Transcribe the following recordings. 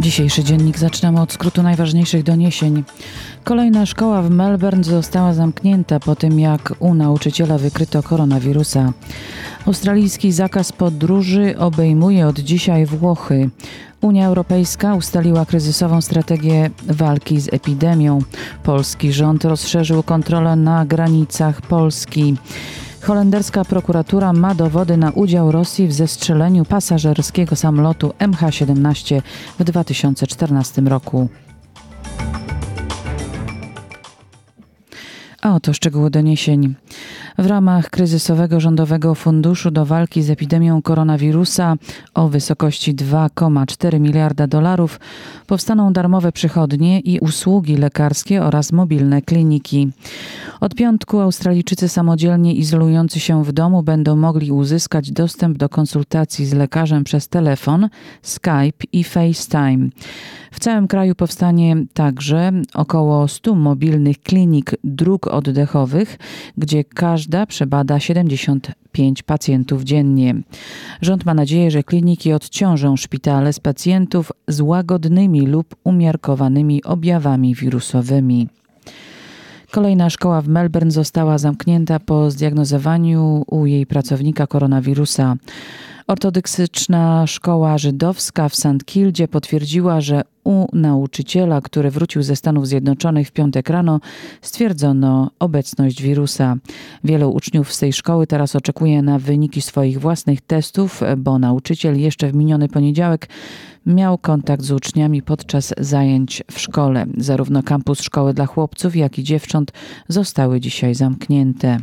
Dzisiejszy dziennik zaczynamy od skrótu najważniejszych doniesień. Kolejna szkoła w Melbourne została zamknięta po tym, jak u nauczyciela wykryto koronawirusa. Australijski zakaz podróży obejmuje od dzisiaj Włochy. Unia Europejska ustaliła kryzysową strategię walki z epidemią. Polski rząd rozszerzył kontrolę na granicach Polski. Holenderska prokuratura ma dowody na udział Rosji w zestrzeleniu pasażerskiego samolotu MH17 w 2014 roku. A oto szczegóły doniesień. W ramach kryzysowego rządowego funduszu do walki z epidemią koronawirusa o wysokości 2,4 miliarda dolarów powstaną darmowe przychodnie i usługi lekarskie oraz mobilne kliniki. Od piątku Australijczycy samodzielnie izolujący się w domu będą mogli uzyskać dostęp do konsultacji z lekarzem przez telefon, Skype i FaceTime. W całym kraju powstanie także około 100 mobilnych klinik dróg oddechowych, gdzie każda przebada 75 pacjentów dziennie. Rząd ma nadzieję, że kliniki odciążą szpitale z pacjentów z łagodnymi lub umiarkowanymi objawami wirusowymi. Kolejna szkoła w Melbourne została zamknięta po zdiagnozowaniu u jej pracownika koronawirusa. Ortodoksyczna szkoła żydowska w St. Kildzie potwierdziła, że u nauczyciela, który wrócił ze Stanów Zjednoczonych w piątek rano, stwierdzono obecność wirusa. Wielu uczniów z tej szkoły teraz oczekuje na wyniki swoich własnych testów, bo nauczyciel jeszcze w miniony poniedziałek miał kontakt z uczniami podczas zajęć w szkole. Zarówno kampus szkoły dla chłopców, jak i dziewcząt zostały dzisiaj zamknięte.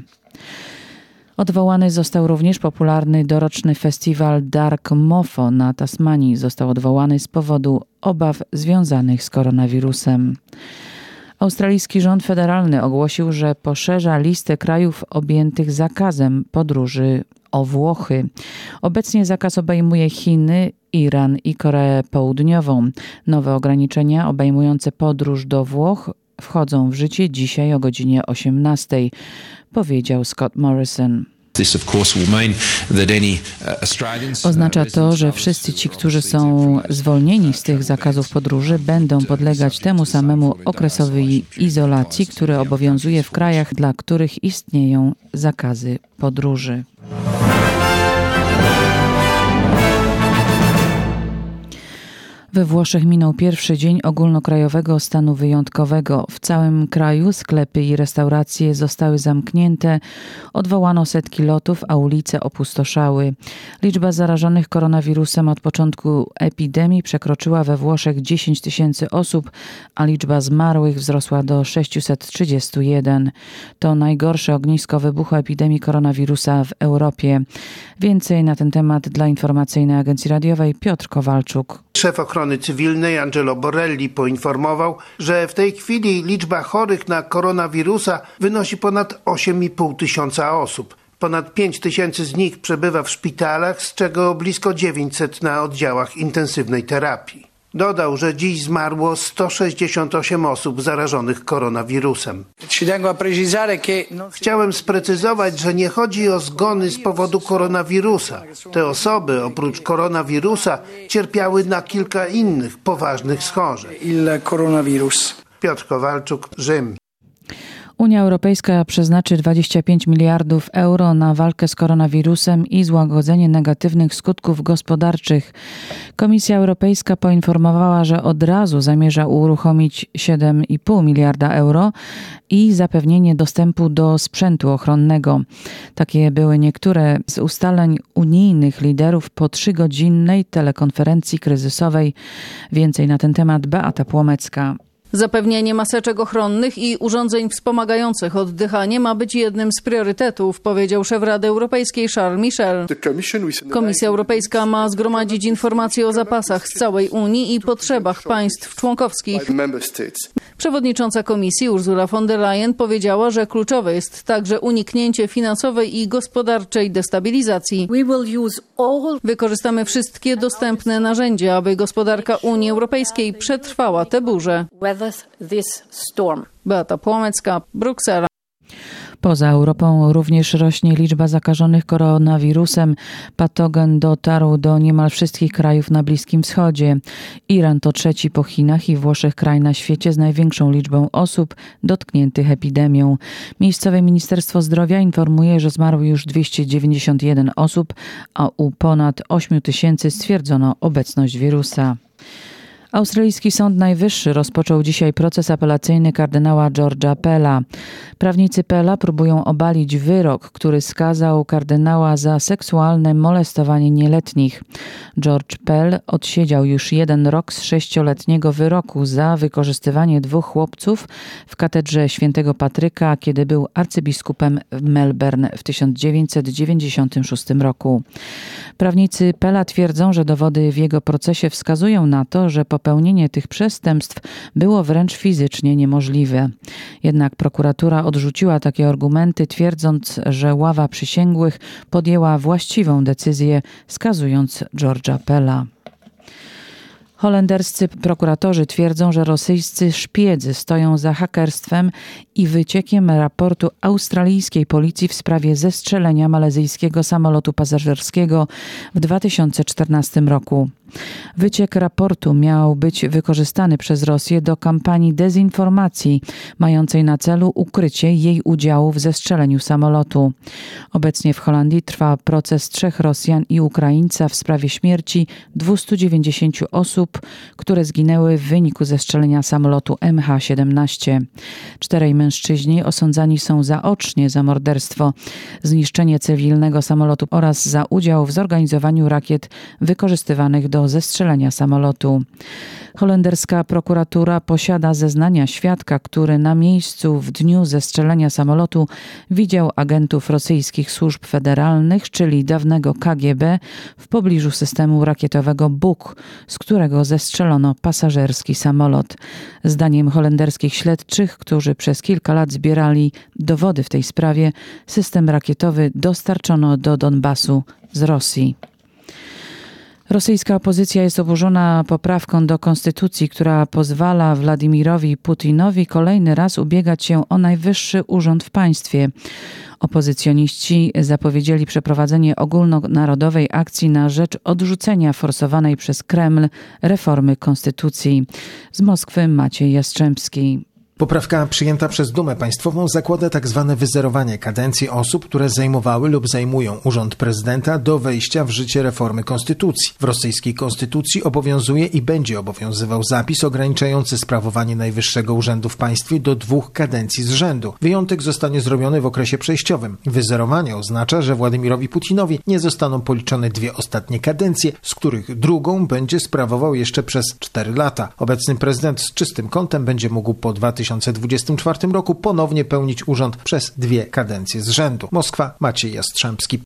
Odwołany został również popularny doroczny festiwal Dark Mofo na Tasmanii. Został odwołany z powodu obaw związanych z koronawirusem. Australijski rząd federalny ogłosił, że poszerza listę krajów objętych zakazem podróży o Włochy. Obecnie zakaz obejmuje Chiny, Iran i Koreę Południową. Nowe ograniczenia obejmujące podróż do Włoch wchodzą w życie dzisiaj o godzinie 18, powiedział Scott Morrison. Oznacza to, że wszyscy ci, którzy są zwolnieni z tych zakazów podróży, będą podlegać temu samemu okresowi izolacji, który obowiązuje w krajach, dla których istnieją zakazy podróży. We Włoszech minął pierwszy dzień ogólnokrajowego stanu wyjątkowego. W całym kraju sklepy i restauracje zostały zamknięte, odwołano setki lotów, a ulice opustoszały. Liczba zarażonych koronawirusem od początku epidemii przekroczyła we Włoszech 10 tysięcy osób, a liczba zmarłych wzrosła do 631. To najgorsze ognisko wybuchu epidemii koronawirusa w Europie. Więcej na ten temat dla informacyjnej agencji radiowej Piotr Kowalczuk. Szef ochrony cywilnej Angelo Borelli poinformował, że w tej chwili liczba chorych na koronawirusa wynosi ponad 8,5 tysiąca osób. Ponad 5 tysięcy z nich przebywa w szpitalach, z czego blisko 900 na oddziałach intensywnej terapii. Dodał, że dziś zmarło 168 osób zarażonych koronawirusem. Chciałem sprecyzować, że nie chodzi o zgony z powodu koronawirusa. Te osoby, oprócz koronawirusa, cierpiały na kilka innych poważnych schorzeń. Piotr Kowalczuk, Rzym. Unia Europejska przeznaczy 25 miliardów euro na walkę z koronawirusem i złagodzenie negatywnych skutków gospodarczych. Komisja Europejska poinformowała, że od razu zamierza uruchomić 7,5 miliarda euro i zapewnienie dostępu do sprzętu ochronnego. Takie były niektóre z ustaleń unijnych liderów po trzygodzinnej telekonferencji kryzysowej. Więcej na ten temat Beata Płomecka. Zapewnienie maseczek ochronnych i urządzeń wspomagających oddychanie ma być jednym z priorytetów, powiedział szef Rady Europejskiej Charles Michel. Komisja Europejska ma zgromadzić informacje o zapasach z całej Unii i potrzebach państw członkowskich. Przewodnicząca komisji Ursula von der Leyen powiedziała, że kluczowe jest także uniknięcie finansowej i gospodarczej destabilizacji. Wykorzystamy wszystkie dostępne narzędzia, aby gospodarka Unii Europejskiej przetrwała tę burzę. Beata Płomecka, Bruksela. Poza Europą również rośnie liczba zakażonych koronawirusem. Patogen dotarł do niemal wszystkich krajów na Bliskim Wschodzie. Iran to trzeci po Chinach i Włoszech kraj na świecie z największą liczbą osób dotkniętych epidemią. Miejscowe Ministerstwo Zdrowia informuje, że zmarło już 291 osób, a u ponad 8 tysięcy stwierdzono obecność wirusa. Australijski Sąd Najwyższy rozpoczął dzisiaj proces apelacyjny kardynała George'a Pella. Prawnicy Pella próbują obalić wyrok, który skazał kardynała za seksualne molestowanie nieletnich. George Pell odsiedział już jeden rok z sześcioletniego wyroku za wykorzystywanie dwóch chłopców w katedrze świętego Patryka, kiedy był arcybiskupem w Melbourne w 1996 roku. Prawnicy Pella twierdzą, że dowody w jego procesie wskazują na to, że popełnienie tych przestępstw było wręcz fizycznie niemożliwe. Jednak prokuratura odrzuciła takie argumenty, twierdząc, że ława przysięgłych podjęła właściwą decyzję, skazując George'a Pella. Holenderscy prokuratorzy twierdzą, że rosyjscy szpiedzy stoją za hakerstwem i wyciekiem raportu australijskiej policji w sprawie zestrzelenia malezyjskiego samolotu pasażerskiego w 2014 roku. Wyciek raportu miał być wykorzystany przez Rosję do kampanii dezinformacji, mającej na celu ukrycie jej udziału w zestrzeleniu samolotu. Obecnie w Holandii trwa proces trzech Rosjan i Ukraińca w sprawie śmierci 290 osób, które zginęły w wyniku zestrzelenia samolotu MH17. Czterej mężczyźni osądzani są zaocznie za morderstwo, zniszczenie cywilnego samolotu oraz za udział w zorganizowaniu rakiet wykorzystywanych do zestrzelenia samolotu. Holenderska prokuratura posiada zeznania świadka, który na miejscu w dniu zestrzelenia samolotu widział agentów rosyjskich służb federalnych, czyli dawnego KGB, w pobliżu systemu rakietowego Buk, z którego zestrzelono pasażerski samolot. Zdaniem holenderskich śledczych, którzy przez kilka lat zbierali dowody w tej sprawie, system rakietowy dostarczono do Donbasu z Rosji. Rosyjska opozycja jest oburzona poprawką do konstytucji, która pozwala Władimirowi Putinowi kolejny raz ubiegać się o najwyższy urząd w państwie. Opozycjoniści zapowiedzieli przeprowadzenie ogólnonarodowej akcji na rzecz odrzucenia forsowanej przez Kreml reformy konstytucji. Z Moskwy Maciej Jastrzębski. Poprawka przyjęta przez Dumę Państwową zakłada tak zwane wyzerowanie kadencji osób, które zajmowały lub zajmują urząd prezydenta do wejścia w życie reformy konstytucji. W rosyjskiej konstytucji obowiązuje i będzie obowiązywał zapis ograniczający sprawowanie najwyższego urzędu w państwie do dwóch kadencji z rzędu. Wyjątek zostanie zrobiony w okresie przejściowym. Wyzerowanie oznacza, że Władimirowi Putinowi nie zostaną policzone dwie ostatnie kadencje, z których drugą będzie sprawował jeszcze przez cztery lata. Obecny prezydent z czystym kątem będzie mógł po 2000 2024 roku ponownie pełnić urząd przez dwie kadencje z rzędu. Moskwa, Maciej Jastrzębski.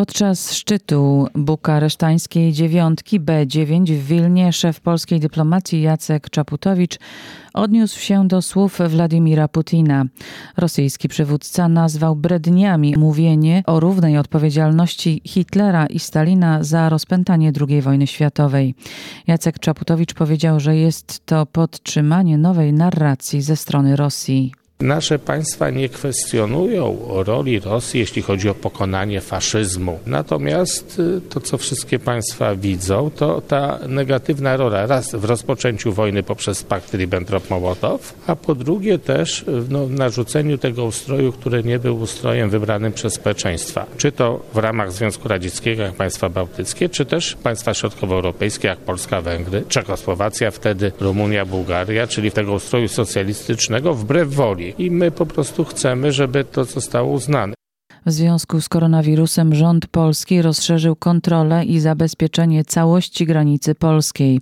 Podczas szczytu bukaresztańskiej dziewiątki B9 w Wilnie szef polskiej dyplomacji Jacek Czaputowicz odniósł się do słów Władimira Putina. Rosyjski przywódca nazwał bredniami mówienie o równej odpowiedzialności Hitlera i Stalina za rozpętanie II wojny światowej. Jacek Czaputowicz powiedział, że jest to podtrzymanie nowej narracji ze strony Rosji. Nasze państwa nie kwestionują roli Rosji, jeśli chodzi o pokonanie faszyzmu. Natomiast y, to, co wszystkie państwa widzą, to ta negatywna rola raz w rozpoczęciu wojny poprzez pakt Ribbentrop-Mołotow, a po drugie też no, w narzuceniu tego ustroju, który nie był ustrojem wybranym przez społeczeństwa. Czy to w ramach Związku Radzieckiego, jak państwa bałtyckie, czy też państwa środkowoeuropejskie, jak Polska, Węgry, Czechosłowacja, wtedy Rumunia, Bułgaria, czyli tego ustroju socjalistycznego wbrew woli i my po prostu chcemy, żeby to zostało uznane. W związku z koronawirusem rząd polski rozszerzył kontrolę i zabezpieczenie całości granicy polskiej.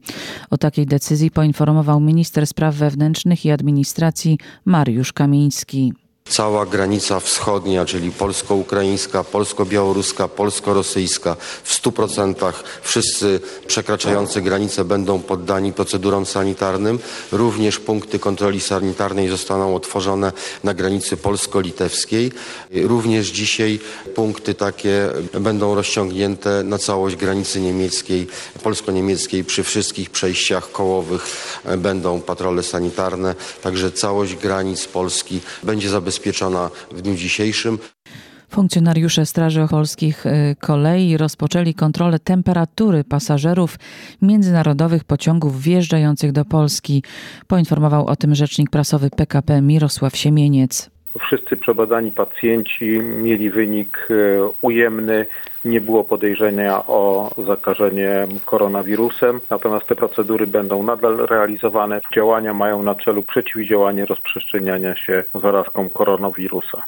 O takiej decyzji poinformował minister spraw wewnętrznych i administracji Mariusz Kamiński. Cała granica wschodnia, czyli polsko-ukraińska, polsko-białoruska, polsko-rosyjska, w 100% wszyscy przekraczający granicę będą poddani procedurom sanitarnym. Również punkty kontroli sanitarnej zostaną otworzone na granicy polsko-litewskiej. Również dzisiaj punkty takie będą rozciągnięte na całość granicy niemieckiej, polsko-niemieckiej. Przy wszystkich przejściach kołowych będą patrole sanitarne, także całość granic Polski będzie zabezpieczona w dniu dzisiejszym. Funkcjonariusze Straży Ocholskich y, Kolei rozpoczęli kontrolę temperatury pasażerów międzynarodowych pociągów wjeżdżających do Polski. Poinformował o tym rzecznik prasowy PKP Mirosław Siemieniec. Wszyscy przebadani pacjenci mieli wynik e, ujemny, nie było podejrzenia o zakażenie koronawirusem, natomiast te procedury będą nadal realizowane. Działania mają na celu przeciwdziałanie rozprzestrzeniania się zarazką koronawirusa.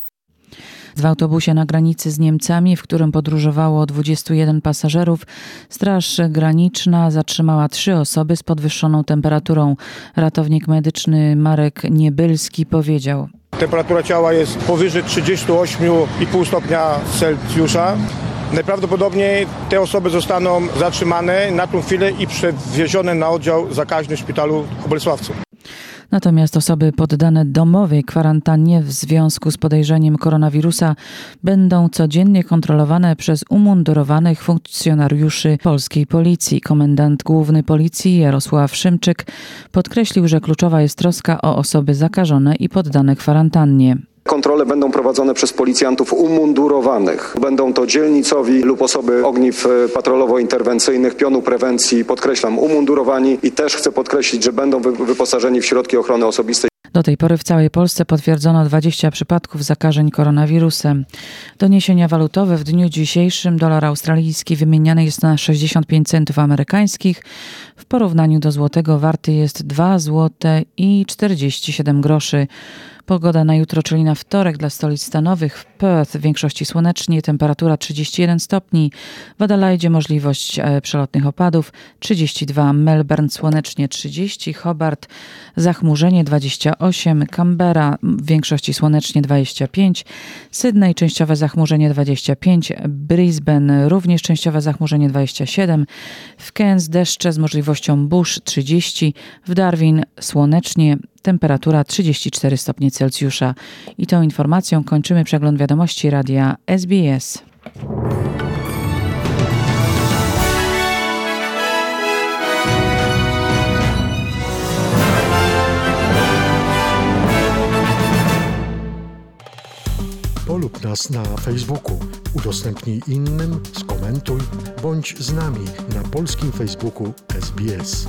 W autobusie na granicy z Niemcami, w którym podróżowało 21 pasażerów, Straż Graniczna zatrzymała trzy osoby z podwyższoną temperaturą. Ratownik medyczny Marek Niebylski powiedział. Temperatura ciała jest powyżej 38,5 stopnia Celsjusza. Najprawdopodobniej te osoby zostaną zatrzymane na tą chwilę i przewiezione na oddział zakaźny w szpitalu w Bolesławcu. Natomiast osoby poddane domowej kwarantannie w związku z podejrzeniem koronawirusa będą codziennie kontrolowane przez umundurowanych funkcjonariuszy polskiej policji. Komendant główny policji Jarosław Szymczyk podkreślił, że kluczowa jest troska o osoby zakażone i poddane kwarantannie. Kontrole będą prowadzone przez policjantów umundurowanych. Będą to dzielnicowi lub osoby ogniw e, patrolowo-interwencyjnych, pionu prewencji, podkreślam, umundurowani i też chcę podkreślić, że będą wy- wyposażeni w środki ochrony osobistej. Do tej pory w całej Polsce potwierdzono 20 przypadków zakażeń koronawirusem. Doniesienia walutowe w dniu dzisiejszym dolar australijski wymieniany jest na 65 centów amerykańskich. W porównaniu do złotego warty jest 2 złote i 47 groszy. Pogoda na jutro, czyli na wtorek dla stolic stanowych. W Perth w większości słonecznie, temperatura 31 stopni. W Adelaide możliwość e, przelotnych opadów 32. Melbourne słonecznie 30. Hobart zachmurzenie 28. Canberra w większości słonecznie 25. Sydney częściowe zachmurzenie 25. Brisbane również częściowe zachmurzenie 27. W Cairns deszcze z możliwością burz 30. W Darwin słonecznie temperatura 34 stopnie Celsjusza. I tą informacją kończymy przegląd wiadomości radia SBS. Polub nas na Facebooku, udostępnij innym, skomentuj, bądź z nami na polskim Facebooku SBS.